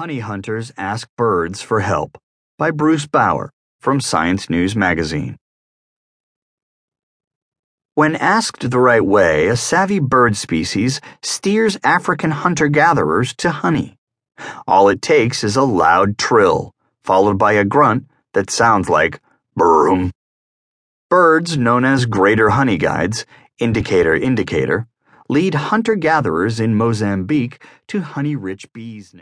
Honey Hunters Ask Birds for Help by Bruce Bower from Science News Magazine. When asked the right way, a savvy bird species steers African hunter gatherers to honey. All it takes is a loud trill, followed by a grunt that sounds like brum. Birds known as greater honey guides, indicator indicator, lead hunter gatherers in Mozambique to honey rich bees'